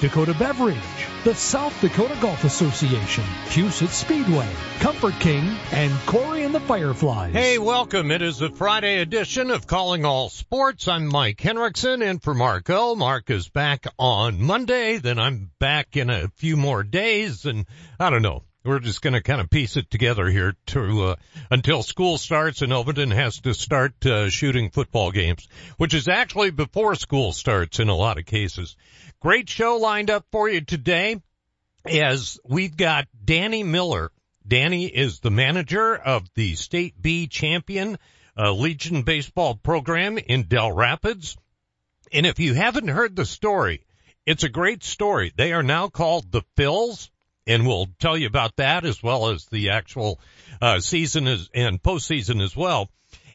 Dakota Beverage, the South Dakota Golf Association, Huset Speedway, Comfort King, and Corey and the Fireflies. Hey, welcome. It is the Friday edition of Calling All Sports. I'm Mike Henriksen in for Marco. Mark is back on Monday. Then I'm back in a few more days and I don't know. We're just going to kind of piece it together here to uh, until school starts and Overton has to start uh, shooting football games, which is actually before school starts in a lot of cases. Great show lined up for you today as we've got Danny Miller. Danny is the manager of the State B champion uh, Legion baseball program in Dell Rapids. And if you haven't heard the story, it's a great story. They are now called the Phils and we'll tell you about that as well as the actual uh, season is, and postseason as well.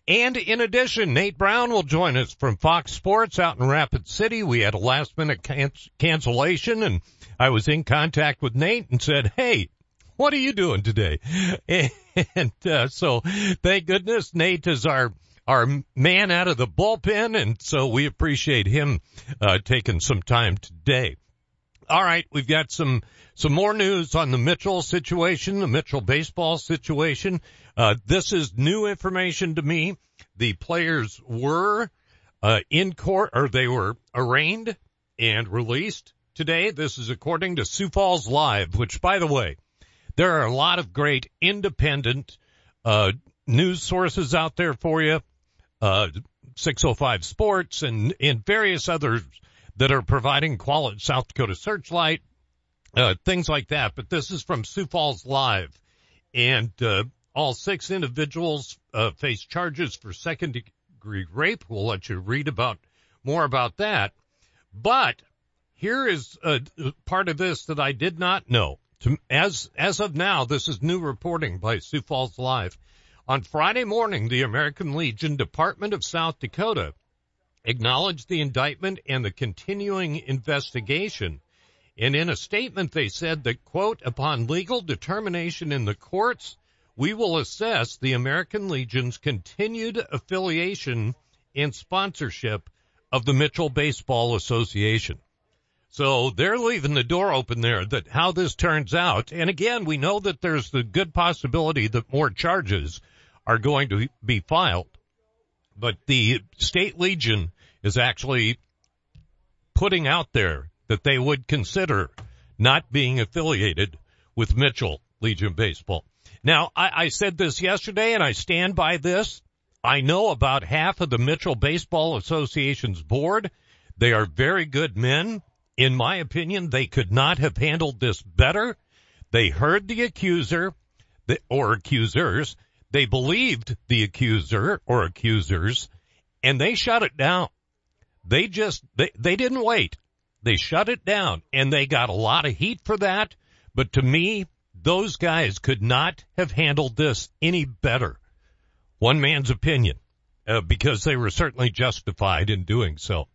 And in addition, Nate Brown will join us from Fox Sports out in Rapid City. We had a last minute can- cancellation and I was in contact with Nate and said, Hey, what are you doing today? And, uh, so thank goodness Nate is our, our man out of the bullpen. And so we appreciate him, uh, taking some time today. All right. We've got some, some more news on the Mitchell situation, the Mitchell baseball situation. Uh, this is new information to me. The players were, uh, in court or they were arraigned and released today. This is according to Sioux Falls Live, which by the way, there are a lot of great independent, uh, news sources out there for you. Uh, 605 Sports and, and various others that are providing quality South Dakota Searchlight, uh, things like that. But this is from Sioux Falls Live, and uh, all six individuals uh, face charges for second degree rape. We'll let you read about more about that. But here is a part of this that I did not know. To, as as of now, this is new reporting by Sioux Falls Live. On Friday morning, the American Legion Department of South Dakota acknowledged the indictment and the continuing investigation. And in a statement, they said that, quote, upon legal determination in the courts, we will assess the American Legion's continued affiliation and sponsorship of the Mitchell Baseball Association. So they're leaving the door open there that how this turns out. And again, we know that there's the good possibility that more charges are going to be filed. But the state legion is actually putting out there that they would consider not being affiliated with Mitchell Legion Baseball. Now, I, I said this yesterday and I stand by this. I know about half of the Mitchell Baseball Association's board. They are very good men. In my opinion, they could not have handled this better. They heard the accuser the, or accusers. They believed the accuser or accusers and they shut it down. They just, they, they didn't wait. They shut it down and they got a lot of heat for that. But to me, those guys could not have handled this any better. One man's opinion, uh, because they were certainly justified in doing so.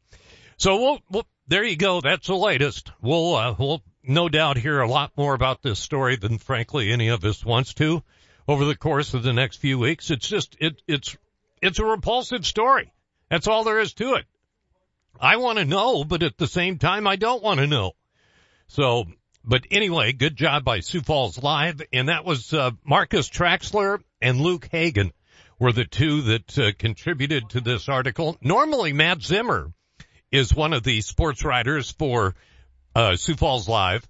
So we'll, we'll there you go. That's the latest. We'll, uh, we'll no doubt hear a lot more about this story than frankly any of us wants to over the course of the next few weeks. It's just, it, it's, it's a repulsive story. That's all there is to it. I want to know, but at the same time, I don't want to know. So, but anyway, good job by Sioux Falls Live. And that was, uh, Marcus Traxler and Luke Hagen were the two that uh, contributed to this article. Normally, Matt Zimmer is one of the sports writers for, uh, Sioux Falls Live,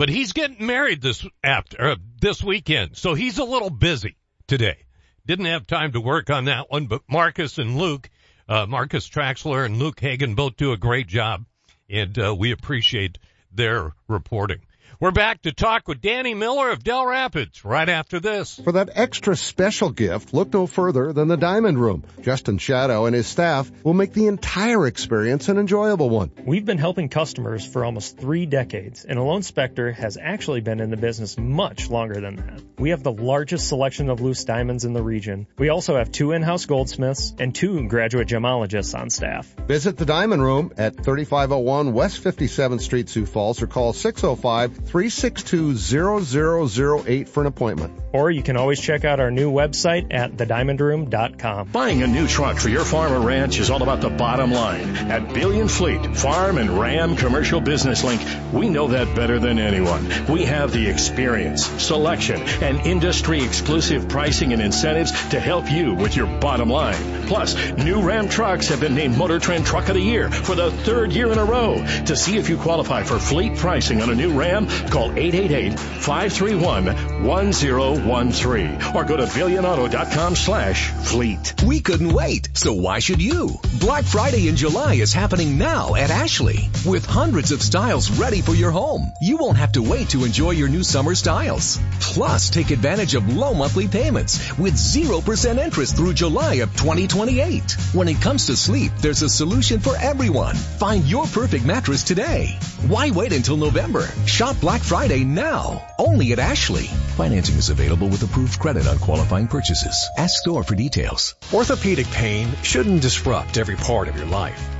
but he's getting married this after, uh, this weekend. So he's a little busy today. Didn't have time to work on that one, but Marcus and Luke uh, Marcus Traxler and Luke Hagen both do a great job, and uh, we appreciate their reporting. We're back to talk with Danny Miller of Dell Rapids right after this. For that extra special gift, look no further than the Diamond Room. Justin Shadow and his staff will make the entire experience an enjoyable one. We've been helping customers for almost three decades, and Alone Spectre has actually been in the business much longer than that. We have the largest selection of loose diamonds in the region. We also have two in-house goldsmiths and two graduate gemologists on staff. Visit the Diamond Room at 3501 West 57th Street, Sioux Falls, or call 605 362-0008 for an appointment. Or you can always check out our new website at thediamondroom.com. Buying a new truck for your farm or ranch is all about the bottom line. At Billion Fleet, Farm and Ram Commercial Business Link, we know that better than anyone. We have the experience, selection, and industry exclusive pricing and incentives to help you with your bottom line. Plus, new Ram trucks have been named Motor Trend Truck of the Year for the third year in a row. To see if you qualify for fleet pricing on a new Ram, call 888-531-1013 or go to billionauto.com slash fleet. We couldn't wait, so why should you? Black Friday in July is happening now at Ashley. With hundreds of styles ready for your home, you won't have to wait to enjoy your new summer styles. Plus, take advantage of low monthly payments with 0% interest through July of 2028. When it comes to sleep, there's a solution for everyone. Find your perfect mattress today. Why wait until November? Shop Black Friday now, only at Ashley. Financing is available with approved credit on qualifying purchases. Ask store for details. Orthopedic pain shouldn't disrupt every part of your life.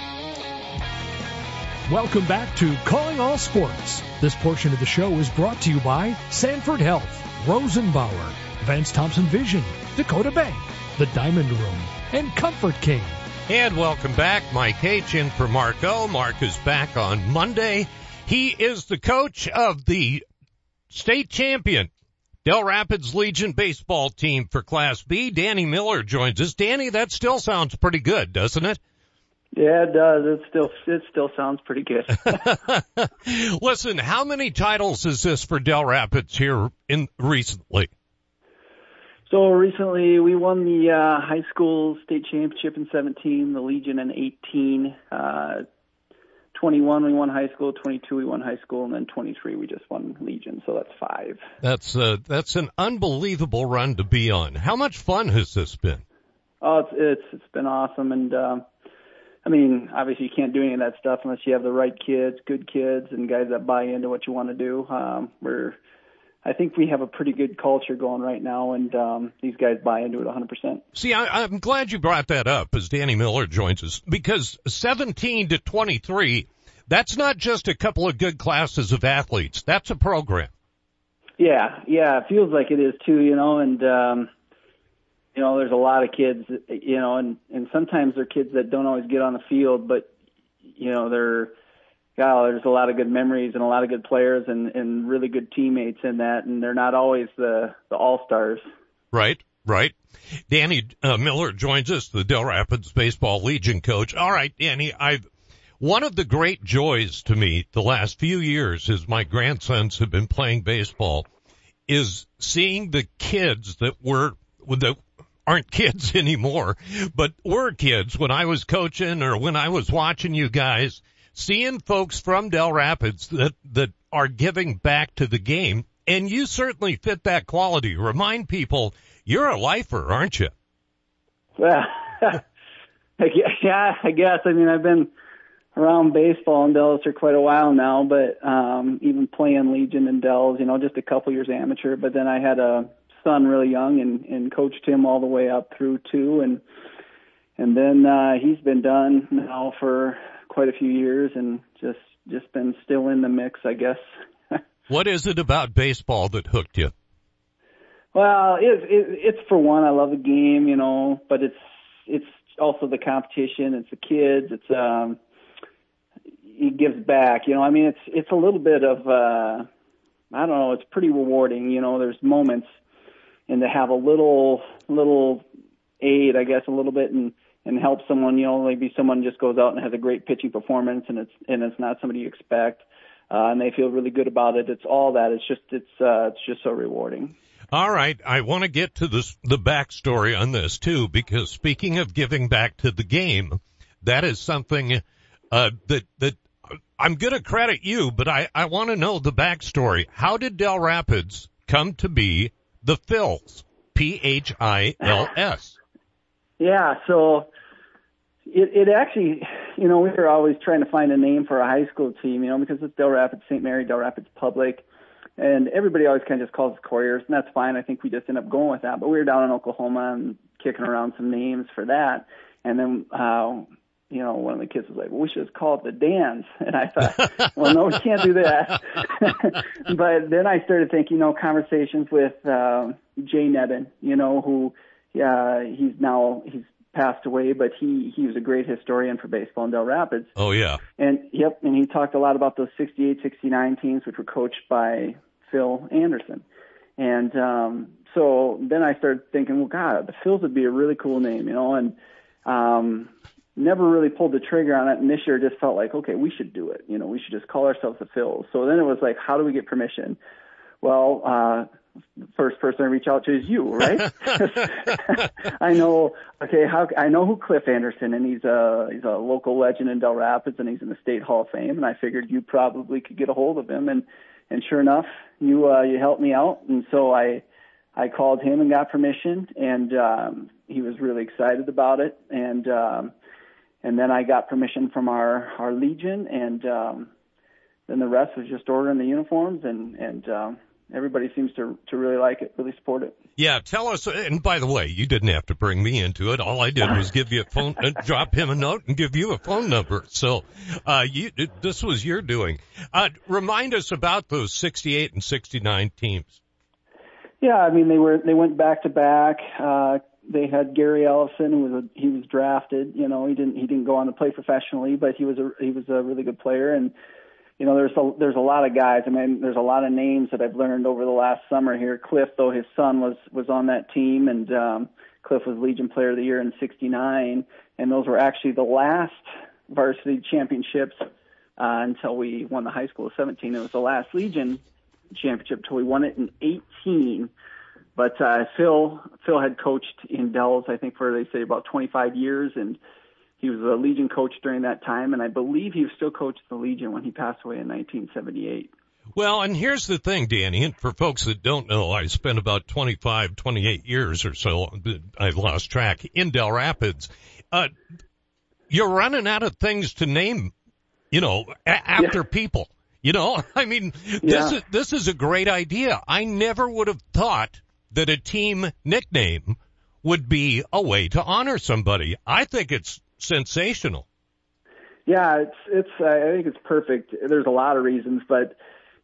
Welcome back to Calling All Sports. This portion of the show is brought to you by Sanford Health, Rosenbauer, Vance Thompson Vision, Dakota Bank, The Diamond Room, and Comfort King. And welcome back. Mike H. in for Marco. Mark is back on Monday. He is the coach of the state champion Dell Rapids Legion baseball team for Class B. Danny Miller joins us. Danny, that still sounds pretty good, doesn't it? Yeah, it does. It still it still sounds pretty good. Listen, how many titles is this for Dell Rapids here in recently? So recently we won the uh, high school state championship in 17, the Legion in 18. Uh, 21 we won high school, 22 we won high school, and then 23 we just won Legion. So that's five. That's uh, that's an unbelievable run to be on. How much fun has this been? Oh, it's it's it's been awesome, and uh, I mean, obviously you can't do any of that stuff unless you have the right kids, good kids, and guys that buy into what you want to do. Um, we're, I think we have a pretty good culture going right now, and um, these guys buy into it 100%. See, I, I'm glad you brought that up as Danny Miller joins us because 17 to 23, that's not just a couple of good classes of athletes. That's a program. Yeah, yeah, it feels like it is too, you know, and um, you know, there's a lot of kids, you know, and and sometimes they're kids that don't always get on the field, but you know, they're God, there's a lot of good memories and a lot of good players and and really good teammates in that, and they're not always the the all stars. Right, right. Danny uh, Miller joins us, the Dell Rapids Baseball Legion coach. All right, Danny, I've one of the great joys to me the last few years is my grandsons have been playing baseball is seeing the kids that were that aren't kids anymore, but were kids when I was coaching or when I was watching you guys, seeing folks from Dell Rapids that that are giving back to the game, and you certainly fit that quality. Remind people you're a lifer, aren't you? Well, yeah, I guess. I mean, I've been around baseball in Dells for quite a while now, but um even playing Legion and Dells, you know, just a couple years amateur. But then I had a son really young and and coached him all the way up through two, and and then uh, he's been done now for quite a few years, and just just been still in the mix, I guess. what is it about baseball that hooked you? Well, it, it, it's for one, I love the game, you know, but it's it's also the competition. It's the kids. It's um, he gives back. You know, I mean, it's it's a little bit of uh, I don't know. It's pretty rewarding. You know, there's moments, and to have a little little aid, I guess, a little bit, and and help someone. You know, maybe someone just goes out and has a great pitching performance, and it's and it's not somebody you expect, uh, and they feel really good about it. It's all that. It's just it's uh, it's just so rewarding. All right, I want to get to this the backstory on this too, because speaking of giving back to the game, that is something uh, that that I'm going to credit you, but I, I want to know the backstory. How did Dell Rapids come to be the Phils? P-H-I-L-S. Yeah, so it, it actually, you know, we were always trying to find a name for a high school team, you know, because it's Dell Rapids, St. Mary, Dell Rapids Public, and everybody always kind of just calls us Quarriers, and that's fine. I think we just end up going with that. But we were down in Oklahoma and kicking around some names for that, and then uh, you know, one of the kids was like, well, we should just call it the dance. And I thought, well, no, we can't do that. but then I started thinking, you know, conversations with, uh, Jay Nevin, you know, who, uh, he's now, he's passed away, but he, he was a great historian for baseball in Dell Rapids. Oh, yeah. And yep. And he talked a lot about those 68, 69 teams, which were coached by Phil Anderson. And, um, so then I started thinking, well, God, the Phils would be a really cool name, you know, and, um, never really pulled the trigger on it. And this year just felt like, okay, we should do it. You know, we should just call ourselves the Phils. So then it was like, how do we get permission? Well, uh, first person I reach out to is you, right? I know, okay, how, I know who Cliff Anderson and he's a, he's a local legend in Dell Rapids and he's in the state hall of fame. And I figured you probably could get a hold of him. And, and sure enough, you, uh, you helped me out. And so I, I called him and got permission and, um, he was really excited about it. And, um, and then I got permission from our our legion, and um, then the rest was just ordering the uniforms, and and um, everybody seems to to really like it, really support it. Yeah, tell us. And by the way, you didn't have to bring me into it. All I did was give you a phone, uh, drop him a note, and give you a phone number. So, uh, you this was your doing. Uh, remind us about those 68 and 69 teams. Yeah, I mean they were they went back to back. They had Gary Ellison, who was a, he was drafted. You know, he didn't he didn't go on to play professionally, but he was a he was a really good player. And you know, there's a there's a lot of guys. I mean, there's a lot of names that I've learned over the last summer here. Cliff, though, his son was was on that team, and um, Cliff was Legion Player of the Year in '69, and those were actually the last varsity championships uh, until we won the high school 17. It was the last Legion championship until we won it in 18 but uh, Phil Phil had coached in Dells, I think, for they say about 25 years, and he was a Legion coach during that time, and I believe he was still coaching the Legion when he passed away in 1978. Well, and here's the thing, Danny, and for folks that don't know, I spent about 25, 28 years or so, I lost track, in Dell Rapids. Uh, you're running out of things to name, you know, a- after yeah. people. You know, I mean, this yeah. is, this is a great idea. I never would have thought that a team nickname would be a way to honor somebody. I think it's sensational. Yeah, it's it's. I think it's perfect. There's a lot of reasons, but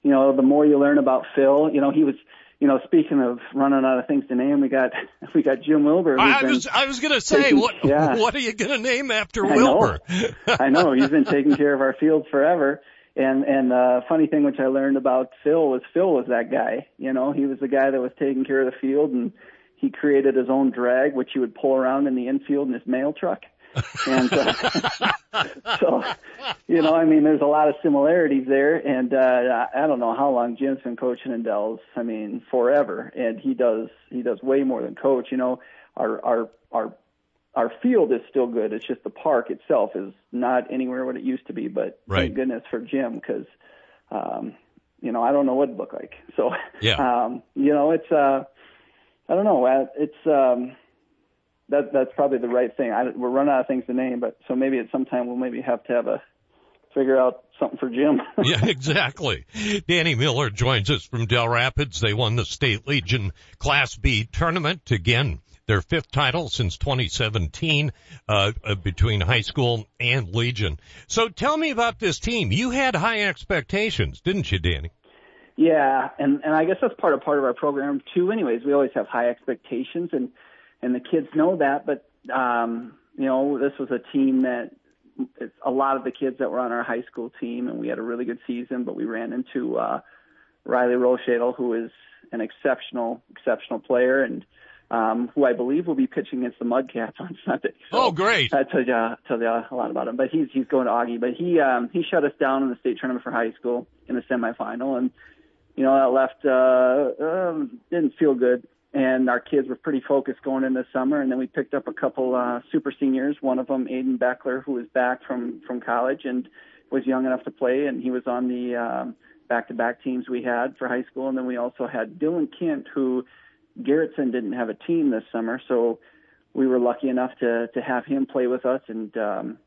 you know, the more you learn about Phil, you know, he was. You know, speaking of running out of things to name, we got we got Jim Wilbur. I was I was going to say taking, what yeah. what are you going to name after I Wilbur? Know. I know he's been taking care of our field forever. And and uh funny thing which I learned about Phil was Phil was that guy. You know, he was the guy that was taking care of the field and he created his own drag which he would pull around in the infield in his mail truck. and uh, so, you know, I mean, there's a lot of similarities there, and uh, I don't know how long Jim's been coaching in Dells. I mean, forever, and he does he does way more than coach. You know, our our our our field is still good. It's just the park itself is not anywhere what it used to be. But right. thank goodness for Jim because, um, you know, I don't know what it'd look like. So, yeah. um, you know, it's uh, I don't know. Uh, it's um, that that's probably the right thing. I, we're running out of things to name, but so maybe at some time we'll maybe have to have a figure out something for Jim. yeah, exactly. Danny Miller joins us from Dell Rapids. They won the State Legion Class B tournament again. Their fifth title since 2017 uh, uh, between high school and Legion. So tell me about this team. You had high expectations, didn't you, Danny? Yeah, and and I guess that's part of part of our program too. Anyways, we always have high expectations, and and the kids know that. But um, you know, this was a team that it's a lot of the kids that were on our high school team, and we had a really good season. But we ran into uh, Riley Rochadel, who is an exceptional, exceptional player, and um, who I believe will be pitching against the Mudcats on Sunday. So oh, great! I told you, told you a lot about him, but he's he's going to Augie. But he um, he shut us down in the state tournament for high school in the semifinal, and you know that left uh, uh, didn't feel good and our kids were pretty focused going into summer. And then we picked up a couple uh, super seniors. One of them, Aiden Beckler, who was back from from college and was young enough to play, and he was on the um, back-to-back teams we had for high school. And then we also had Dylan Kent, who Garretson didn't have a team this summer, so we were lucky enough to to have him play with us. And um,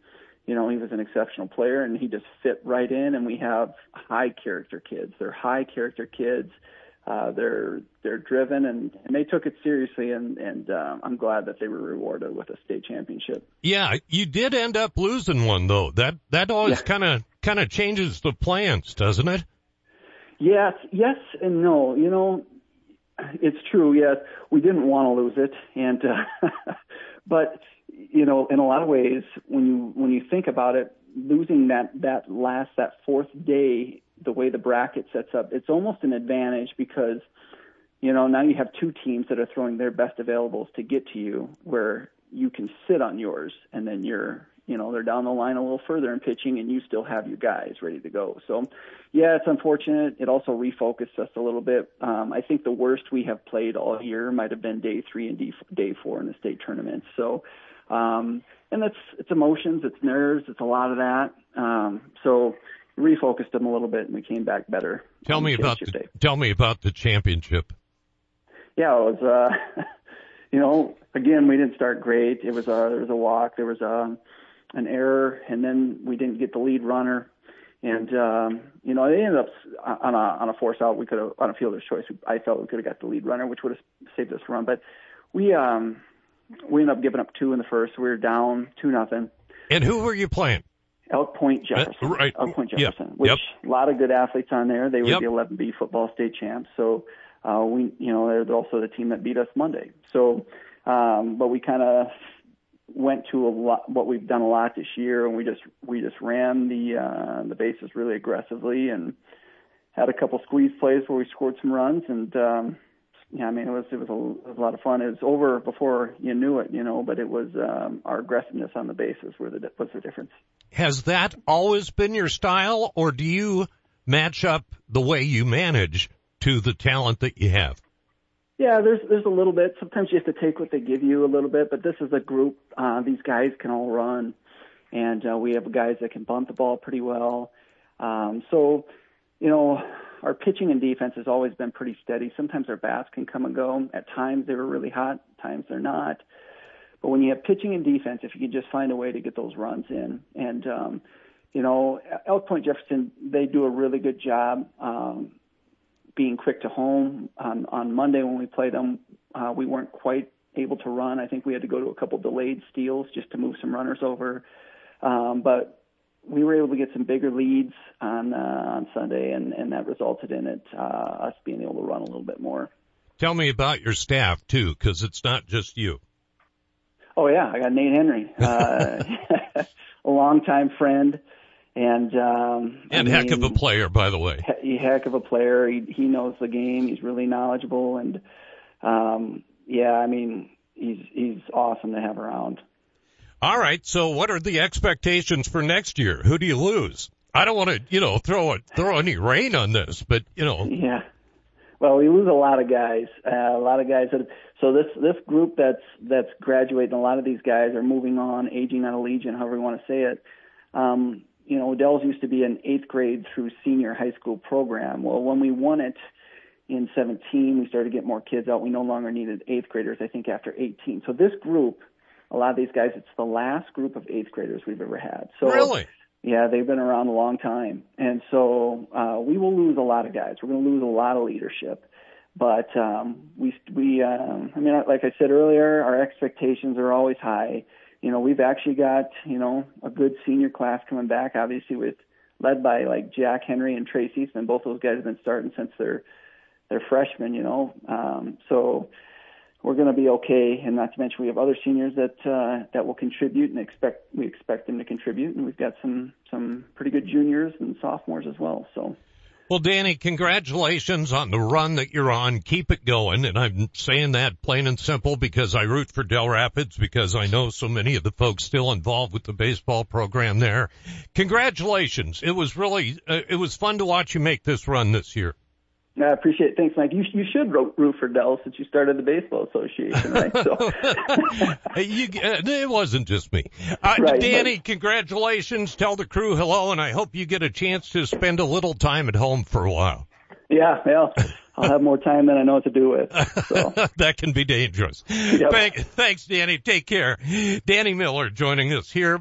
you know, he was an exceptional player, and he just fit right in. And we have high character kids. They're high character kids uh, they're they're driven and, and they took it seriously and and uh, I'm glad that they were rewarded with a state championship. Yeah, you did end up losing one though. That that always kind of kind of changes the plans, doesn't it? Yes, yes and no. You know, it's true. Yes, we didn't want to lose it, and uh, but you know, in a lot of ways, when you when you think about it, losing that that last that fourth day the way the bracket sets up, it's almost an advantage because you know now you have two teams that are throwing their best availables to get to you, where you can sit on yours, and then you're you know they're down the line a little further in pitching, and you still have your guys ready to go. So yeah, it's unfortunate. It also refocused us a little bit. Um, I think the worst we have played all year might have been day three and day four in the state tournament. So. Um, and it's it's emotions, it's nerves, it's a lot of that. Um, so refocused them a little bit, and we came back better. Tell me about the, tell me about the championship. Yeah, it was. Uh, you know, again, we didn't start great. It was a there was a walk, there was a an error, and then we didn't get the lead runner. And um, you know, they ended up on a on a force out. We could have on a fielder's choice. I felt we could have got the lead runner, which would have saved us a run. But we um, we ended up giving up two in the first. We were down two nothing. And who were you playing? Elk Point uh, Jefferson. Uh, right. Elk Point Jefferson, yep. which yep. a lot of good athletes on there. They were yep. the 11B football state champs. So uh, we, you know, they're also the team that beat us Monday. So, um, but we kind of went to a lot what we've done a lot this year, and we just we just ran the uh, the bases really aggressively and had a couple squeeze plays where we scored some runs and. um yeah, I mean it was it was a, it was a lot of fun. It was over before you knew it, you know, but it was um, our aggressiveness on the bases where the was the difference. Has that always been your style, or do you match up the way you manage to the talent that you have? Yeah, there's there's a little bit. Sometimes you have to take what they give you a little bit, but this is a group. Uh, these guys can all run, and uh, we have guys that can bunt the ball pretty well. Um, so, you know, our pitching and defense has always been pretty steady. Sometimes our bats can come and go. At times they were really hot, times they're not. But when you have pitching and defense, if you can just find a way to get those runs in, and um, you know, Elk Point Jefferson, they do a really good job um, being quick to home. On, on Monday when we played them, uh, we weren't quite able to run. I think we had to go to a couple delayed steals just to move some runners over. Um, but we were able to get some bigger leads on uh, on Sunday, and and that resulted in it uh, us being able to run a little bit more. Tell me about your staff too, because it's not just you. Oh yeah, I got Nate Henry, uh, a longtime friend, and um, and I heck of a player, by the way. He, heck of a player. He he knows the game. He's really knowledgeable, and um, yeah, I mean he's he's awesome to have around. All right. So what are the expectations for next year? Who do you lose? I don't want to, you know, throw it, throw any rain on this, but you know. Yeah. Well, we lose a lot of guys. Uh, a lot of guys that. So this this group that's that's graduating. A lot of these guys are moving on, aging out of Legion, however you want to say it. Um, you know, Odell's used to be an eighth grade through senior high school program. Well, when we won it in 17, we started to get more kids out. We no longer needed eighth graders. I think after 18. So this group, a lot of these guys, it's the last group of eighth graders we've ever had. So really. Yeah, they've been around a long time, and so uh, we will lose a lot of guys. We're going to lose a lot of leadership, but um, we we um, I mean, like I said earlier, our expectations are always high. You know, we've actually got you know a good senior class coming back, obviously with led by like Jack Henry and Tracy, and both those guys have been starting since they're they're freshmen. You know, um, so we're going to be okay. And not to mention we have other seniors that uh, that will contribute and expect we expect them to contribute, and we've got some some pretty good juniors and sophomores as well. So. Well, Danny, congratulations on the run that you're on. Keep it going. And I'm saying that plain and simple because I root for Dell Rapids because I know so many of the folks still involved with the baseball program there. Congratulations. It was really, uh, it was fun to watch you make this run this year. I appreciate it. Thanks, Mike. You you should root for Dell since you started the baseball association, right? So you, uh, it wasn't just me. Uh, Right, Danny, congratulations. Tell the crew hello, and I hope you get a chance to spend a little time at home for a while. yeah, well, I'll have more time than I know what to do with. So that can be dangerous. Yep. Thank, thanks, Danny. Take care. Danny Miller joining us here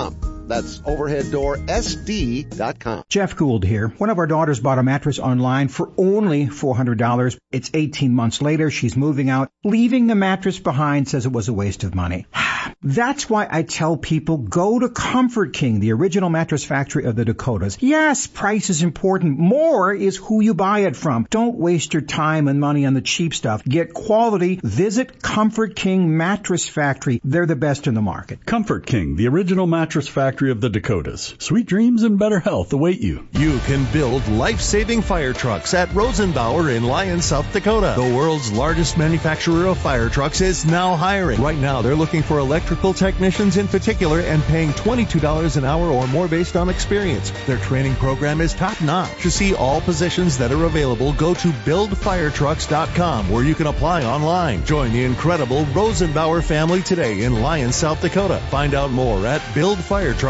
com. That's overheaddoorsd.com. Jeff Gould here. One of our daughters bought a mattress online for only $400. It's 18 months later. She's moving out. Leaving the mattress behind says it was a waste of money. That's why I tell people go to Comfort King, the original mattress factory of the Dakotas. Yes, price is important. More is who you buy it from. Don't waste your time and money on the cheap stuff. Get quality. Visit Comfort King Mattress Factory. They're the best in the market. Comfort King, the original mattress factory of the Dakotas. Sweet dreams and better health await you. You can build life-saving fire trucks at Rosenbauer in Lyon, South Dakota. The world's largest manufacturer of fire trucks is now hiring. Right now, they're looking for electrical technicians in particular and paying $22 an hour or more based on experience. Their training program is top notch. To see all positions that are available, go to buildfiretrucks.com where you can apply online. Join the incredible Rosenbauer family today in Lyon, South Dakota. Find out more at buildfiretrucks.com.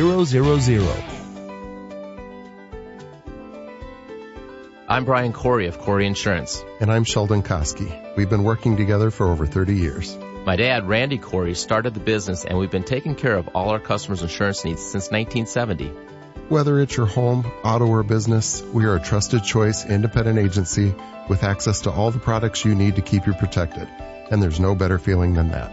85000. I'm Brian Corey of Corey Insurance. And I'm Sheldon Koski. We've been working together for over 30 years. My dad, Randy Corey, started the business and we've been taking care of all our customers' insurance needs since 1970. Whether it's your home, auto, or business, we are a trusted choice independent agency with access to all the products you need to keep you protected. And there's no better feeling than that.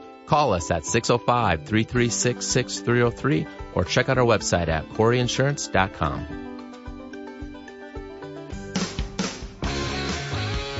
Call us at 605-336-6303 or check out our website at coreyinsurance.com.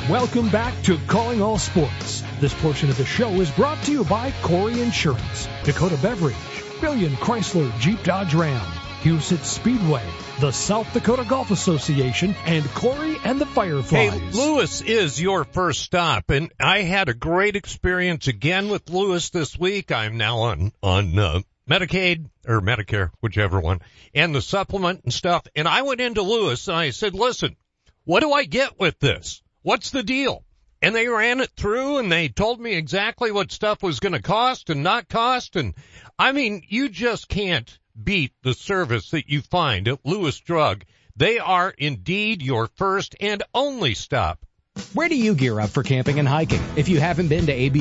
Welcome back to Calling All Sports. This portion of the show is brought to you by Corey Insurance, Dakota Beverage, Billion Chrysler Jeep Dodge Ram, Huset Speedway, the South Dakota Golf Association, and Corey and the Fireflies. Hey, Lewis is your first stop, and I had a great experience again with Lewis this week. I'm now on on uh, Medicaid or Medicare, whichever one, and the supplement and stuff. And I went into Lewis and I said, "Listen, what do I get with this? What's the deal?" And they ran it through and they told me exactly what stuff was going to cost and not cost. And I mean, you just can't beat the service that you find at Lewis Drug. They are indeed your first and only stop. Where do you gear up for camping and hiking? If you haven't been to AB